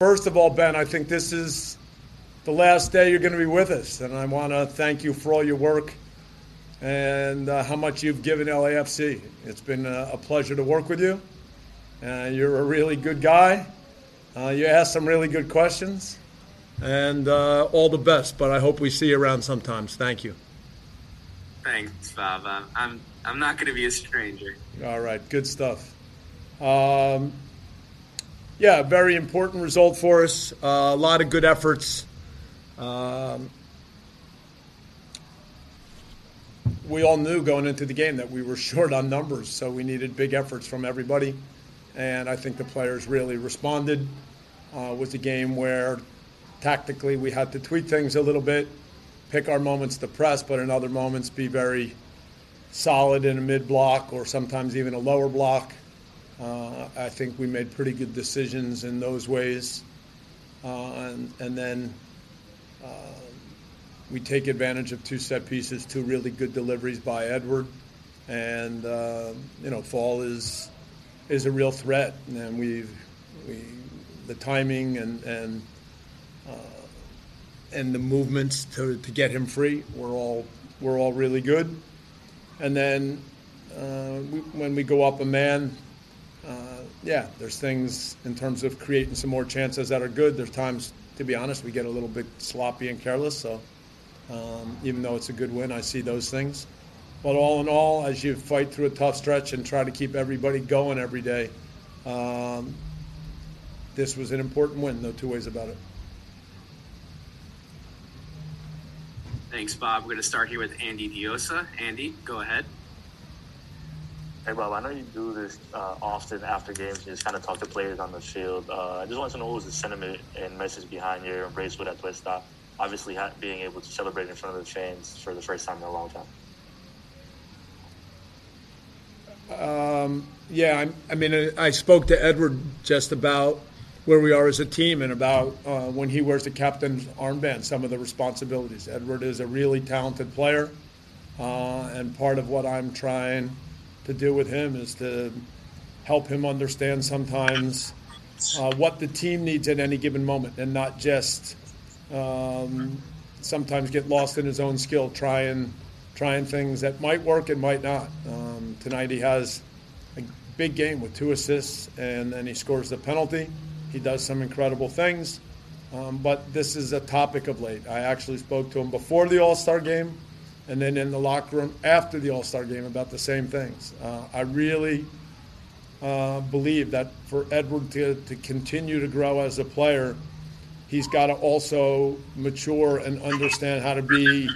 First of all, Ben, I think this is the last day you're going to be with us, and I want to thank you for all your work and uh, how much you've given LAFC. It's been a, a pleasure to work with you. Uh, you're a really good guy. Uh, you ask some really good questions, and uh, all the best. But I hope we see you around sometimes. Thank you. Thanks, Bob. I'm I'm, I'm not going to be a stranger. All right, good stuff. Um, yeah, very important result for us. Uh, a lot of good efforts. Um, we all knew going into the game that we were short on numbers, so we needed big efforts from everybody. And I think the players really responded. Uh, was a game where tactically we had to tweak things a little bit, pick our moments to press, but in other moments be very solid in a mid block or sometimes even a lower block. Uh, I think we made pretty good decisions in those ways. Uh, and, and, then uh, we take advantage of two set pieces, two really good deliveries by Edward. And, uh, you know, Fall is, is a real threat. And we we, the timing and, and, and the movements to, to get him free were all, were all really good. And then uh, we, when we go up a man, uh, yeah, there's things in terms of creating some more chances that are good. There's times, to be honest, we get a little bit sloppy and careless. So um, even though it's a good win, I see those things. But all in all, as you fight through a tough stretch and try to keep everybody going every day, um, this was an important win. No two ways about it. Thanks, Bob. We're going to start here with Andy Diosa. Andy, go ahead. Hey, Bob, I know you do this uh, often after games. You just kind of talk to players on the field. Uh, I just want to know what was the sentiment and message behind your embrace with stop. Obviously, being able to celebrate in front of the fans for the first time in a long time. Um, yeah, I, I, mean, I spoke to Edward just about where we are as a team and about uh, when he wears the captain's armband, some of the responsibilities. Edward is a really talented player, uh, and part of what I'm trying – to do with him is to help him understand sometimes uh, what the team needs at any given moment and not just um, sometimes get lost in his own skill trying trying things that might work and might not. Um, tonight he has a big game with two assists and then he scores the penalty. He does some incredible things. Um, but this is a topic of late. I actually spoke to him before the All Star game and then in the locker room after the All Star game about the same things. Uh, I really uh, believe that for Edward to, to continue to grow as a player, he's got to also mature and understand how to be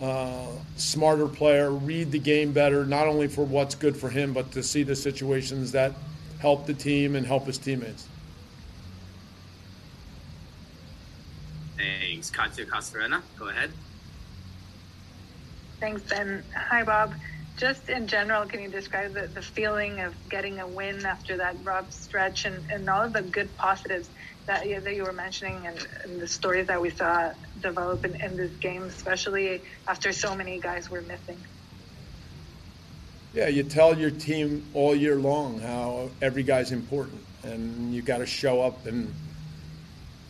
a uh, smarter player, read the game better, not only for what's good for him, but to see the situations that help the team and help his teammates. Thanks. Katya Castorena, go ahead. Thanks, Ben. Hi, Bob. Just in general, can you describe the, the feeling of getting a win after that rough stretch and, and all of the good positives that you, that you were mentioning and, and the stories that we saw develop in, in this game, especially after so many guys were missing? Yeah, you tell your team all year long how every guy's important, and you got to show up and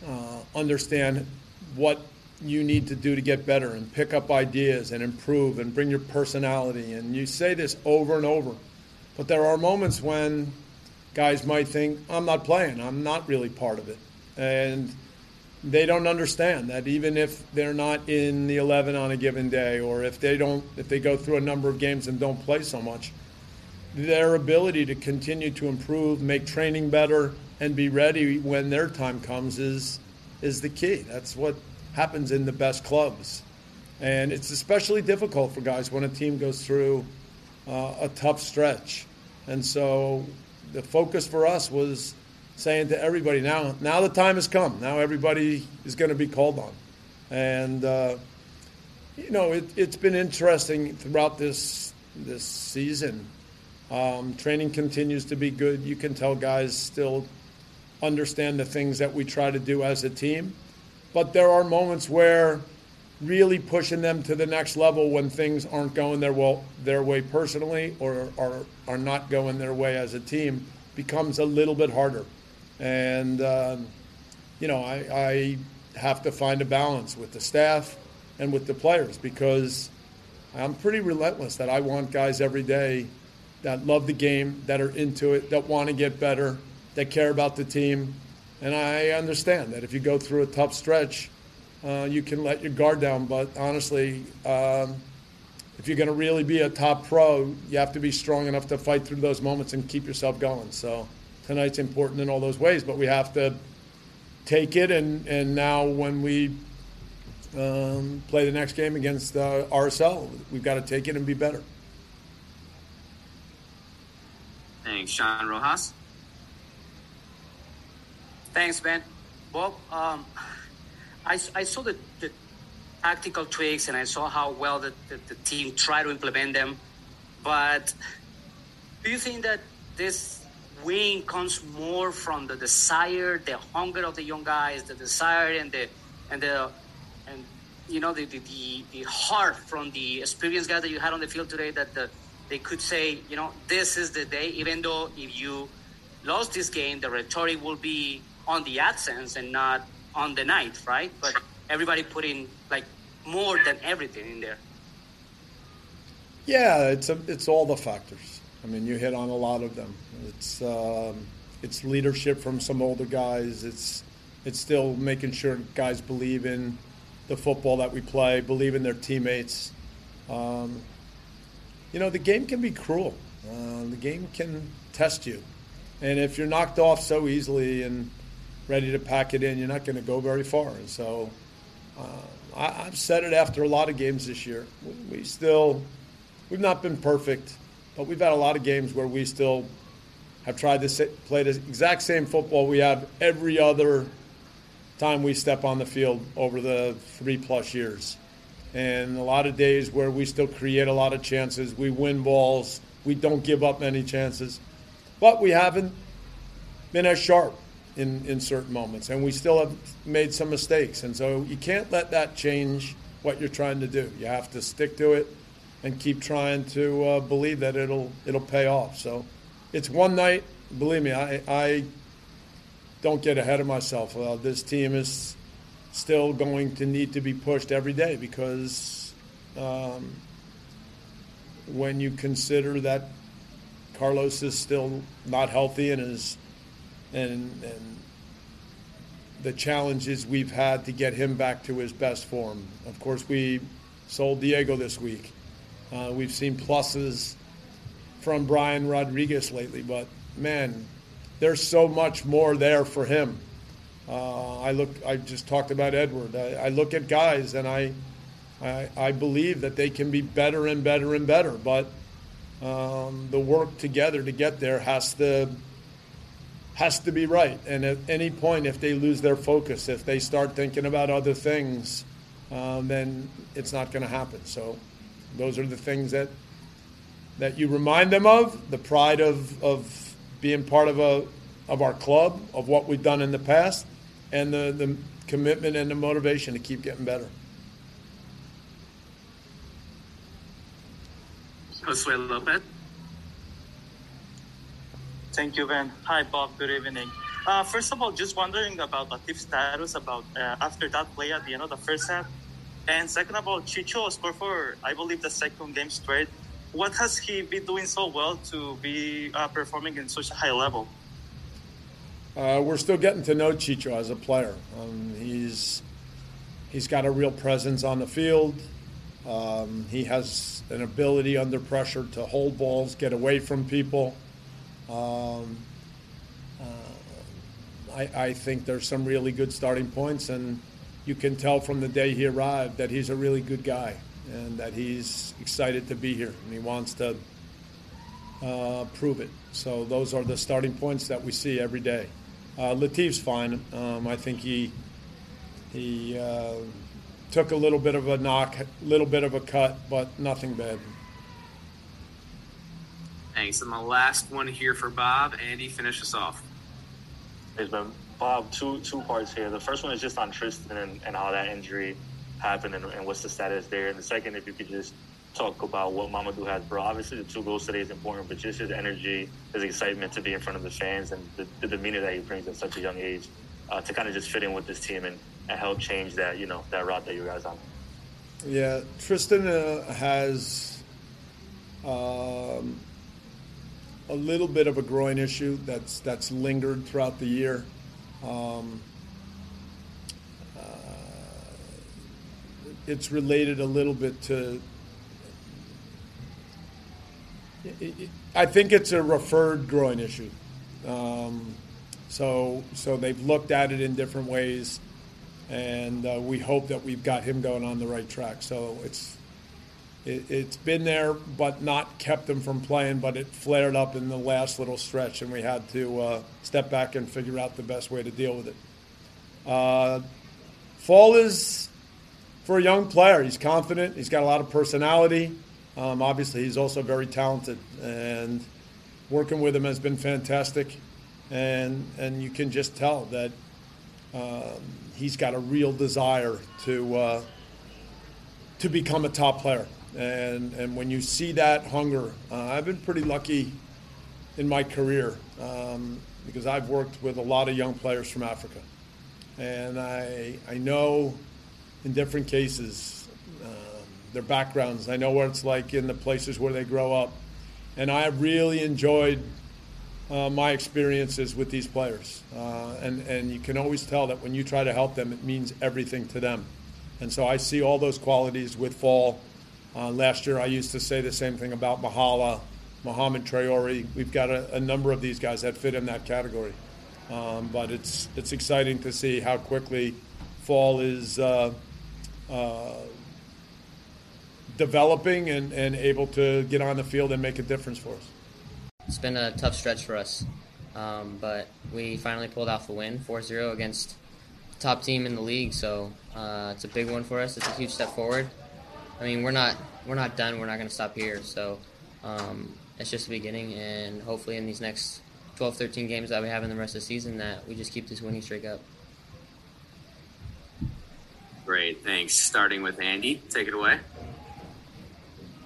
uh, understand what you need to do to get better and pick up ideas and improve and bring your personality. And you say this over and over. But there are moments when guys might think, I'm not playing, I'm not really part of it. And they don't understand that even if they're not in the 11 on a given day or if they don't if they go through a number of games and don't play so much their ability to continue to improve make training better and be ready when their time comes is is the key that's what happens in the best clubs. And it's especially difficult for guys when a team goes through uh, a tough stretch. And so the focus for us was saying to everybody now, now the time has come. Now everybody is going to be called on, and uh, you know it, has been interesting throughout this this season. Um, training continues to be good. You can tell guys still understand the things that we try to do as a team, but there are moments where really pushing them to the next level when things aren't going their well their way personally or are are not going their way as a team becomes a little bit harder. And um, you know, I, I have to find a balance with the staff and with the players because I'm pretty relentless that I want guys every day that love the game, that are into it, that want to get better, that care about the team. And I understand that if you go through a tough stretch, uh, you can let your guard down. But honestly, um, if you're going to really be a top pro, you have to be strong enough to fight through those moments and keep yourself going. So tonight's important in all those ways, but we have to take it. And, and now when we um, play the next game against uh, RSL, we've got to take it and be better. Thanks, Sean Rojas. Thanks, Ben. Bob, um, I, I saw the, the tactical tweaks and I saw how well the, the, the team tried to implement them. But do you think that this win comes more from the desire, the hunger of the young guys, the desire and the and the and you know the the, the heart from the experienced guys that you had on the field today that the, they could say, you know, this is the day, even though if you lost this game, the rhetoric will be on the absence and not on the night, right? But everybody put in like more than everything in there. Yeah, it's a, it's all the factors. I mean, you hit on a lot of them. It's um, it's leadership from some older guys. It's it's still making sure guys believe in the football that we play, believe in their teammates. Um, you know, the game can be cruel. Uh, the game can test you, and if you're knocked off so easily and ready to pack it in, you're not going to go very far. And so uh, I, have said it after a lot of games this year. We, we still, we've not been perfect, but we've had a lot of games where we still have tried to play the exact same football we have every other time we step on the field over the three plus years. And a lot of days where we still create a lot of chances, we win balls, we don't give up many chances, but we haven't been as sharp in, in certain moments, and we still have made some mistakes. And so you can't let that change what you're trying to do. You have to stick to it and keep trying to uh, believe that it'll it'll pay off. So it's one night. Believe me, I, I don't get ahead of myself. Uh, this team is still going to need to be pushed every day because um, when you consider that Carlos is still not healthy and is and, and the challenges we've had to get him back to his best form. Of course, we sold Diego this week. Uh, we've seen pluses from Brian Rodriguez lately, but man, there's so much more there for him. Uh, I look. I just talked about Edward. I, I look at guys, and I, I, I, believe that they can be better and better and better. But um, the work together to get there has to has to be right. And at any point, if they lose their focus, if they start thinking about other things, um, then it's not going to happen. So those are the things that that you remind them of, the pride of, of being part of a of our club, of what we've done in the past, and the, the commitment and the motivation to keep getting better. Josue Lopez. Thank you, Ben. Hi, Bob. Good evening. Uh, first of all, just wondering about Latif's status about uh, after that play at the end of the first half. And second of all, Chicho scored for, I believe, the second game straight. What has he been doing so well to be uh, performing in such a high level? Uh, we're still getting to know Chicho as a player. Um, he's he's got a real presence on the field. Um, he has an ability under pressure to hold balls, get away from people. Um, uh, I, I, think there's some really good starting points, and you can tell from the day he arrived that he's a really good guy and that he's excited to be here and he wants to uh, prove it. So those are the starting points that we see every day. Uh, Latif's fine. Um, I think he he uh, took a little bit of a knock, a little bit of a cut, but nothing bad. Thanks. And the last one here for Bob. Andy, finish us off. It's been Bob. Two two parts here. The first one is just on Tristan and, and how that injury happened and, and, what's the status there. And the second, if you could just talk about what Mamadou has brought. Obviously, the two goals today is important, but just his energy, his excitement to be in front of the fans, and the, the demeanor that he brings at such a young age uh, to kind of just fit in with this team and, and help change that you know that route that you guys on. Yeah, Tristan uh, has. Um, a little bit of a groin issue that's that's lingered throughout the year. Um, uh, it's related a little bit to. I think it's a referred groin issue. Um, so so they've looked at it in different ways, and uh, we hope that we've got him going on the right track. So it's it, has been there, but not kept them from playing. But it flared up in the last little stretch, and we had to uh, step back and figure out the best way to deal with it. Uh, Fall is for a young player. He's confident. He's got a lot of personality. Um, obviously, he's also very talented, and working with him has been fantastic. And and you can just tell that um, he's got a real desire to uh, to become a top player. And, and when you see that hunger, uh, I've been pretty lucky in my career um, because I've worked with a lot of young players from Africa. And I, I know in different cases um, their backgrounds. I know what it's like in the places where they grow up. And I really enjoyed uh, my experiences with these players. Uh, and, and you can always tell that when you try to help them, it means everything to them. And so I see all those qualities with Fall uh, last year, I used to say the same thing about Mahala, Mohamed Traore. We've got a, a, number of these guys that fit in that category. Um, but it's it's exciting to see how quickly fall is uh, uh, developing and, and able to get on the field and make a difference for us. It's been a tough stretch for us, um, but we finally pulled off a win 4 0 against the top team in the league. So uh, it's a big one for us. It's a huge step forward. I mean, we're not we're not done. We're not going to stop here. So um, it's just the beginning, and hopefully in these next 12, 13 games that we have in the rest of the season, that we just keep this winning streak up. Great, thanks. Starting with Andy, take it away.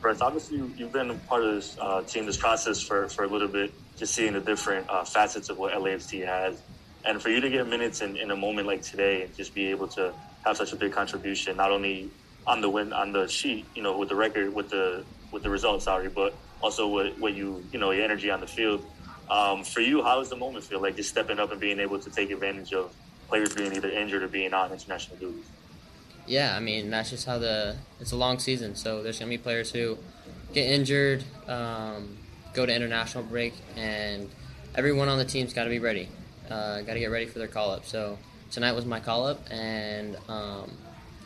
Bryce, obviously you've been part of this uh, team, this process for, for a little bit, just seeing the different uh, facets of what LAFC has. And for you to get minutes in, in a moment like today and just be able to have such a big contribution, not only on the win on the sheet, you know, with the record, with the with the results, sorry, but also what what you you know your energy on the field. Um, for you, how does the moment feel like just stepping up and being able to take advantage of players being either injured or being on international duties? Yeah, I mean that's just how the it's a long season, so there's gonna be players who get injured, um, go to international break, and everyone on the team's got to be ready. Uh, got to get ready for their call up. So tonight was my call up, and um,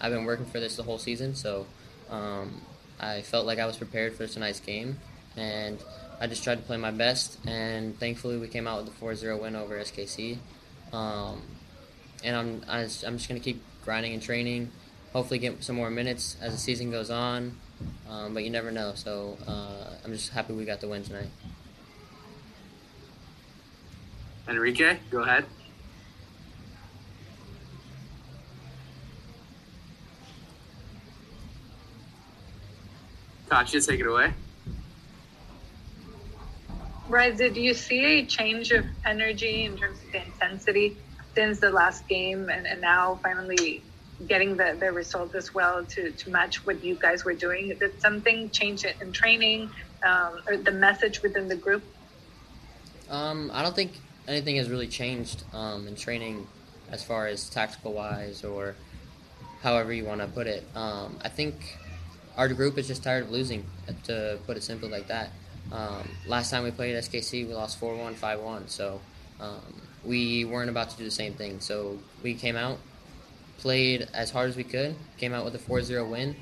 I've been working for this the whole season, so um, I felt like I was prepared for tonight's game, and I just tried to play my best. And thankfully, we came out with a 4-0 win over SKC. Um, and I'm I am just going to keep grinding and training. Hopefully, get some more minutes as the season goes on. Um, but you never know. So uh, I'm just happy we got the win tonight. Enrique, go ahead. Katya, take it away. Right. Did you see a change of energy in terms of the intensity since the last game and, and now finally getting the, the result as well to, to match what you guys were doing? Did something change in training um, or the message within the group? Um, I don't think anything has really changed um, in training as far as tactical wise or however you want to put it. Um, I think our group is just tired of losing, to put it simply like that. Um, last time we played SKC, we lost 4 1, 5 1. So um, we weren't about to do the same thing. So we came out, played as hard as we could, came out with a 4 0 win,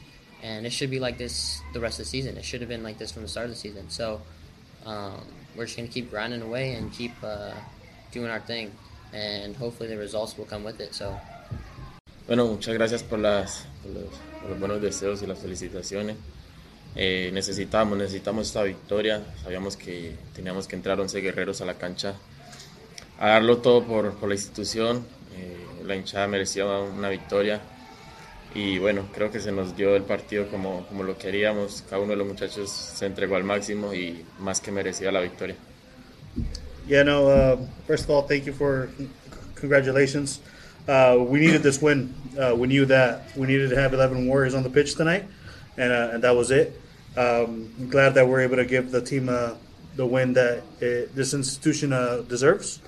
and it should be like this the rest of the season. It should have been like this from the start of the season. So um, we're just going to keep grinding away and keep uh, doing our thing. and hopefully the results will come with it. So. Bueno, muchas gracias por, las, por, los, por los buenos deseos y las felicitaciones. Eh, necesitamos, necesitamos esta victoria. Sabíamos que teníamos que entrar 11 guerreros a la cancha a darlo todo por, por la institución. Eh, la hinchada merecía una victoria y bueno, creo que se nos dio el partido como, como lo queríamos. Cada uno de los muchachos se entregó al máximo y más que merecía la victoria. Yeah, no, uh, first of all, thank you for congratulations. Uh, we needed this win. Uh, we knew that we needed to have 11 Warriors on the pitch tonight, and, uh, and that was it. Um, I'm glad that we're able to give the team uh, the win that it, this institution uh, deserves.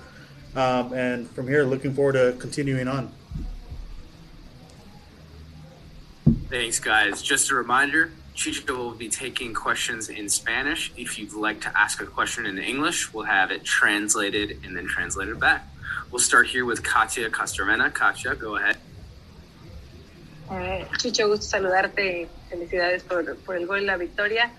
Um, and from here, looking forward to continuing on. Thanks, guys. Just a reminder Chicho will be taking questions in Spanish. If you'd like to ask a question in English, we'll have it translated and then translated back. We'll start here with Katia Castrovena. Katia, go ahead. Eh, Chicho, gusto saludarte. Felicidades por, el gol y la victoria.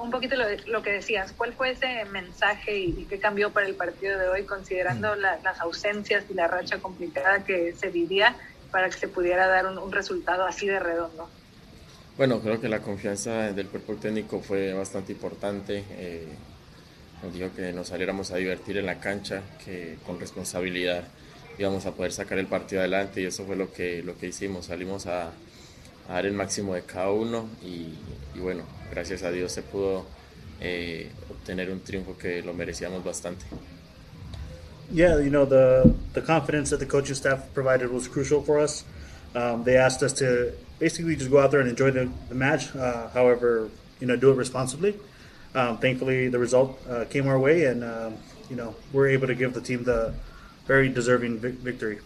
Un poquito lo, lo, que decías, ¿cuál fue ese mensaje y, qué cambió para el partido de hoy, considerando la, las ausencias y la racha complicada que se vivía para que se pudiera dar un resultado así de redondo? Bueno, creo que la confianza del cuerpo técnico fue bastante importante. Eh, nos dijo que nos saliéramos a divertir en la cancha, que con responsabilidad íbamos a poder sacar el partido adelante y eso fue lo que, lo que hicimos. Salimos a, a dar el máximo de cada uno y, y bueno, gracias a Dios se pudo eh, obtener un triunfo que lo merecíamos bastante. Yeah, you know, the, the confidence that the coaching staff provided was crucial for us. Um, they asked us to basically just go out there and enjoy the, the match. Uh, however, you know, do it responsibly. Um, thankfully, the result uh, came our way, and um, you know, we're able to give the team the very deserving vic victory.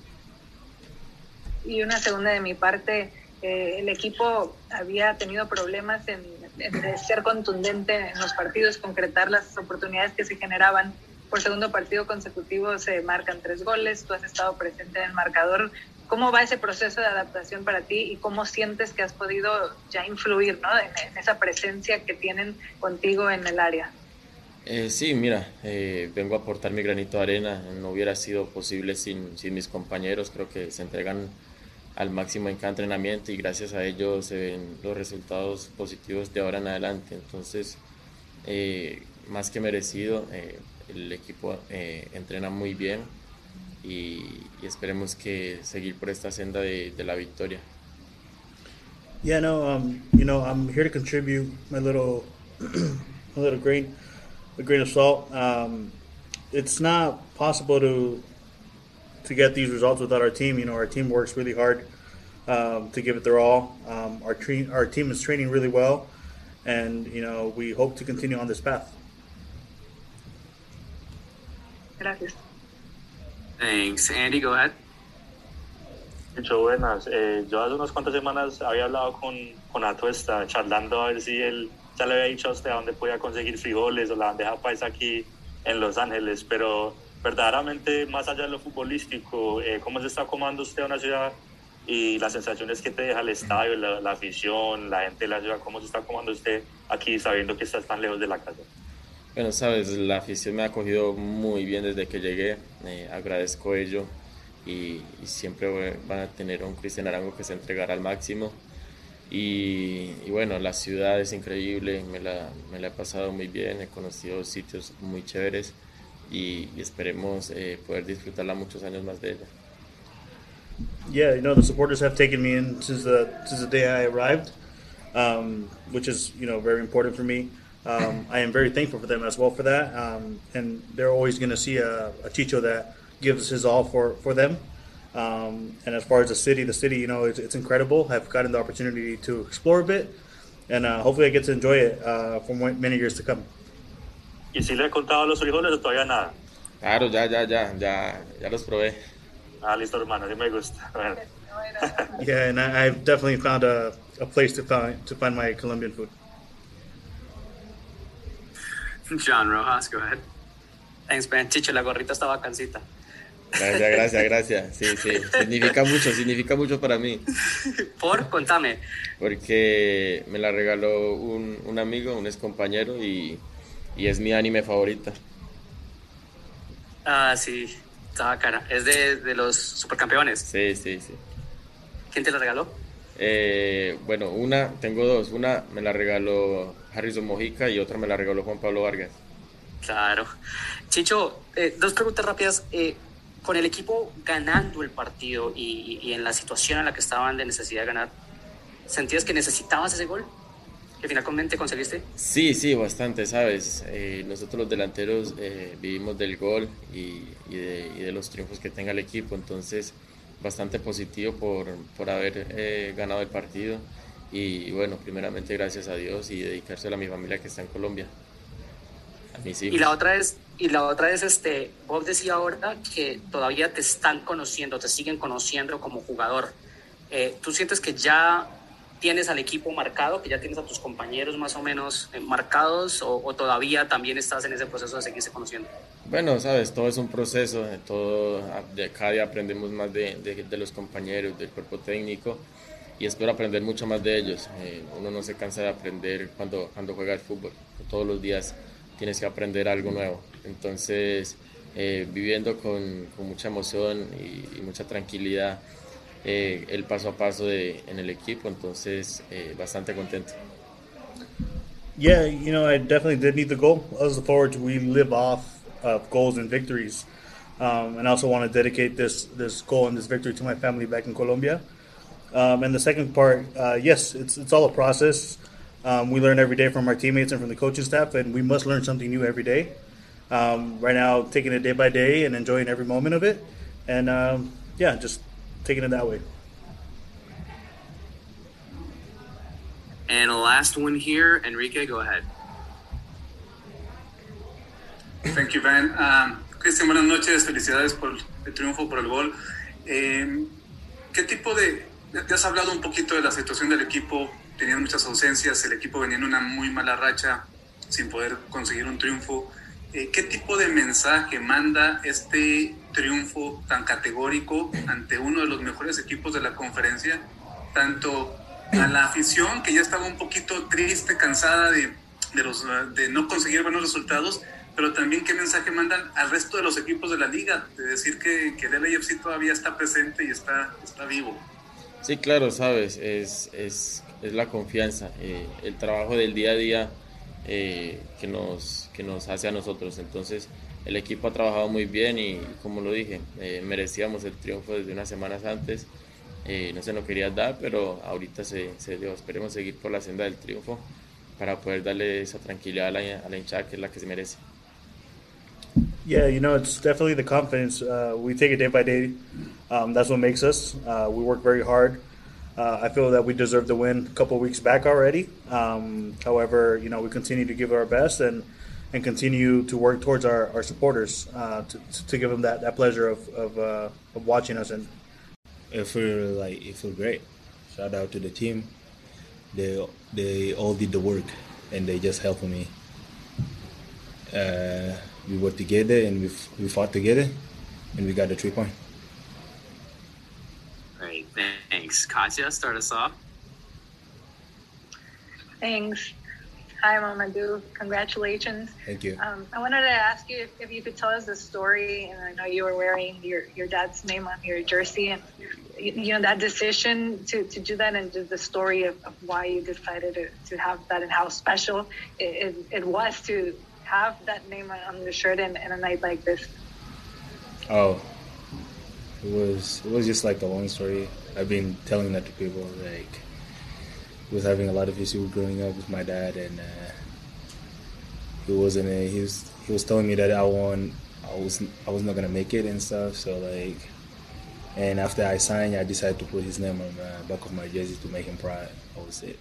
Y una segunda de mi parte, eh, el equipo había tenido problemas en, en ser contundente en los partidos, concretar las oportunidades que se generaban. Por segundo partido consecutivo se marcan tres goles, tú has estado presente en el marcador. ¿Cómo va ese proceso de adaptación para ti y cómo sientes que has podido ya influir ¿no? en, en esa presencia que tienen contigo en el área? Eh, sí, mira, eh, vengo a aportar mi granito de arena. No hubiera sido posible sin, sin, mis compañeros. Creo que se entregan al máximo en cada entrenamiento y gracias a ellos se ven los resultados positivos de ahora en adelante. Entonces, eh, más que merecido, eh, el equipo eh, entrena muy bien y, y, esperemos que seguir por esta senda de, de la victoria. Yeah, no, um, you know, I'm here to contribute my little, my little grain, a grain of salt. Um, it's not possible to to get these results without our team. You know, our team works really hard um, to give it their all. Um, our tra- our team is training really well, and you know, we hope to continue on this path. Gracias. Thanks. Andy, go ahead. Mucho buenas. Eh, yo hace unas cuantas semanas había hablado con, con Atuesta, charlando a ver si él ya le había dicho a usted dónde podía conseguir frijoles o la bandeja paisa aquí en Los Ángeles, pero verdaderamente más allá de lo futbolístico, eh, ¿cómo se está comando usted a una ciudad y las sensaciones que te deja el estadio, la, la, afición, la gente de la ciudad, cómo se está comando usted aquí sabiendo que estás tan lejos de la casa? Bueno, sabes, la afición me ha acogido muy bien desde que llegué, eh, agradezco ello y, y, siempre van a tener un Cristian Arango que se entregará al máximo. Y, y, bueno, la ciudad es increíble, me la, me la, he pasado muy bien, he conocido sitios muy chéveres y, y esperemos eh, poder disfrutarla muchos años más de ella. Yeah, you know the supporters have taken me in since the since the day I arrived, um, which is you know very important for me. Um, I am very thankful for them as well for that, um, and they're always going to see a, a Chicho that gives his all for for them. Um, and as far as the city, the city, you know, it's, it's, incredible. I've gotten the opportunity to explore a bit, and uh, hopefully I get to enjoy it uh, for many years to come. ¿Y si le he contado los frijoles o todavía nada? Claro, ya, ya, ya, ya, ya los probé. Ah, listo, hermano, sí me gusta. Bueno. yeah, and I, have definitely found a, a place to find to find my Colombian food. John Rojas, go ahead. Thanks, man. Chicho, la gorrita está vacancita. Gracias, gracias, gracias. Sí, sí, significa mucho, significa mucho para mí. ¿Por? Contame. Porque me la regaló un, un amigo, un ex compañero y, y, es mi anime favorita. Ah, sí. Está cara. Es de, de los supercampeones. Sí, sí, sí. ¿Quién te la regaló? Eh, bueno, una, tengo dos. Una me la regaló Harrison Mojica y otra me la regaló Juan Pablo Vargas. Claro. Chicho, eh, dos preguntas rápidas. Eh, con el equipo ganando el partido y, y, en la situación en la que estaban de necesidad de ganar, ¿sentías que necesitabas ese gol? ¿Que finalmente conseguiste? Sí, sí, bastante, ¿sabes? Eh, nosotros los delanteros eh, vivimos del gol y, y, de, y, de, los triunfos que tenga el equipo, entonces bastante positivo por, por haber eh, ganado el partido y bueno, primeramente gracias a Dios y dedicárselo a mi familia que está en Colombia. A mis hijos. Y la otra es, y la otra es, este, Bob decía ahora que todavía te están conociendo, te siguen conociendo como jugador. Eh, ¿Tú sientes que ya tienes al equipo marcado, que ya tienes a tus compañeros más o menos eh, marcados o, o, todavía también estás en ese proceso de seguirse conociendo? Bueno, sabes, todo es un proceso, todo, de cada día aprendemos más de, de, de los compañeros, del cuerpo técnico y espero aprender mucho más de ellos. Eh, uno no se cansa de aprender cuando, cuando juega el fútbol, todos los días tienes que aprender algo nuevo. Entonces, eh, viviendo con, con, mucha emoción y, y mucha tranquilidad eh, el paso a paso de, en el equipo, entonces eh, bastante contento. Yeah, you know, I definitely did need the goal. I was forward we live off of goals and victories, um, and I also want to dedicate this this goal and this victory to my family back in Colombia. Um, and the second part, uh, yes, it's it's all a process. Um, we learn every day from our teammates and from the coaching staff, and we must learn something new every day. Um, right now, taking it day by day and enjoying every moment of it, and um, yeah, just taking it that way. And the last one here, Enrique, go ahead. Thank you, Van. Um, Cristian, buenas noches. Felicidades por el triunfo, por el gol. Eh, ¿Qué tipo de... Ya has hablado un poquito de la situación del equipo, tenían muchas ausencias, el equipo venía en una muy mala racha sin poder conseguir un triunfo. Eh, ¿Qué tipo de mensaje manda este triunfo tan categórico ante uno de los mejores equipos de la conferencia? Tanto a la afición, que ya estaba un poquito triste, cansada de, de, los, de no conseguir buenos resultados, pero también qué mensaje mandan al resto de los equipos de la liga, de decir que, que el todavía está presente y está, está vivo. Sí, claro, sabes, es, es, es la confianza, eh, el trabajo del día a día eh, que, nos, que nos hace a nosotros. Entonces, el equipo ha trabajado muy bien y, como lo dije, eh, merecíamos el triunfo desde unas semanas antes. Eh, no se nos quería dar, pero ahorita se, se, dio. Esperemos seguir por la senda del triunfo para poder darle esa tranquilidad a la, a la hinchada que es la que se merece. Yeah, you know, it's definitely the confidence. Uh, we take it day by day. Um, that's what makes us. Uh, we work very hard. Uh, I feel that we deserve the win a couple weeks back already. Um, however, you know, we continue to give our best and and continue to work towards our, our supporters uh, to, to give them that, that pleasure of of, uh, of watching us. And it feel like it feel great. Shout out to the team. They they all did the work and they just helped me. Uh, we worked together and we we fought together and we got the three point. Great, thanks. Katya, start us off. Thanks. Hi, Mamadou. Congratulations. Thank you. Um, I wanted to ask you if, if, you could tell us the story. And I know you were wearing your, your dad's name on your jersey, and you know that decision to, to do that, and just the story of, of why you decided to, to have that, and how special it, it, it was to have that name on the shirt in, in a night like this. Oh, it was it was just like a long story. I've been telling that to people like was having a lot of issues growing up with my dad, and uh, he wasn't. A, he was he was telling me that I won. I was I was not gonna make it and stuff. So like, and after I signed, I decided to put his name on the back of my jersey to make him proud. That was it.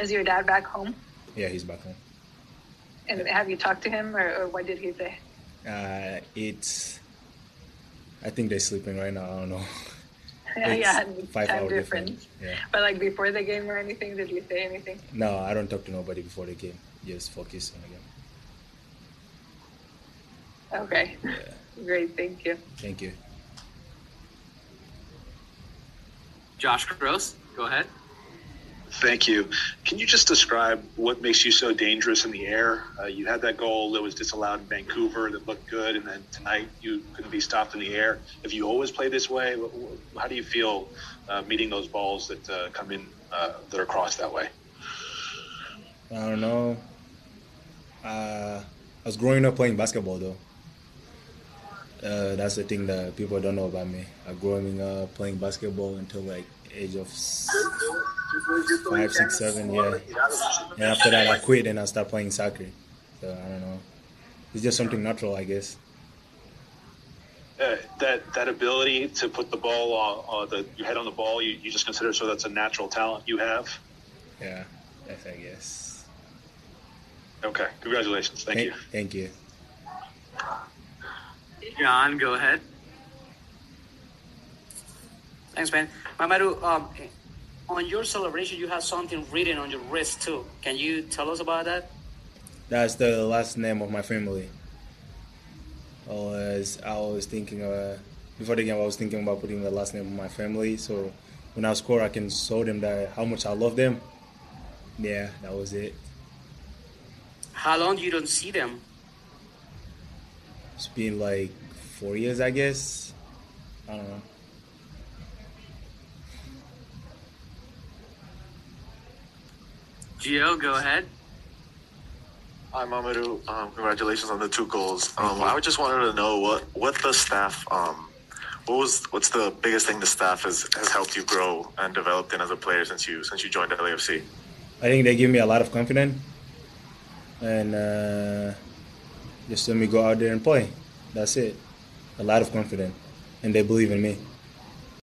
Is your dad back home? Yeah, he's back home. And have you talked to him, or, or what did he say? Uh, it's. I think they're sleeping right now. I don't know. yeah, five hour difference. difference. Yeah. But like before the game or anything, did you say anything? No, I don't talk to nobody before the game. Just focus on the game. Okay. Yeah. Great. Thank you. Thank you. Josh Gross, go ahead. Thank you. Can you just describe what makes you so dangerous in the air? Uh, you had that goal that was disallowed in Vancouver that looked good, and then tonight you couldn't be stopped in the air. Have you always played this way? How do you feel uh, meeting those balls that uh, come in uh, that are crossed that way? I don't know. Uh, I was growing up playing basketball though. Uh, that's the thing that people don't know about me. I growing up playing basketball until like age of five, six, seven, yeah. And after that, I quit and I started playing soccer. So I don't know. It's just something natural, I guess. Uh, that that ability to put the ball on, uh, the your head on the ball, you, you just consider so that's a natural talent you have. Yeah, yes, I guess. Okay, congratulations. Thank, thank you. Thank you. John, go ahead. Thanks, man. Mamadou, um, on your celebration, you have something written on your wrist too. Can you tell us about that? That's the last name of my family. I was I was thinking uh, before the game I was thinking about putting the last name of my family so when I score I can show them that how much I love them. Yeah, that was it. How long you don't see them? It's been like four years, I guess. I don't know. Gio, go ahead. Hi, Mamadou. Um, congratulations on the two goals. Um, I just wanted to know what what the staff, um, what was what's the biggest thing the staff has, has helped you grow and developed in as a player since you since you joined the LAFC. I think they give me a lot of confidence and uh, just let me go out there and play. That's it. A lot of confidence, and they believe in me.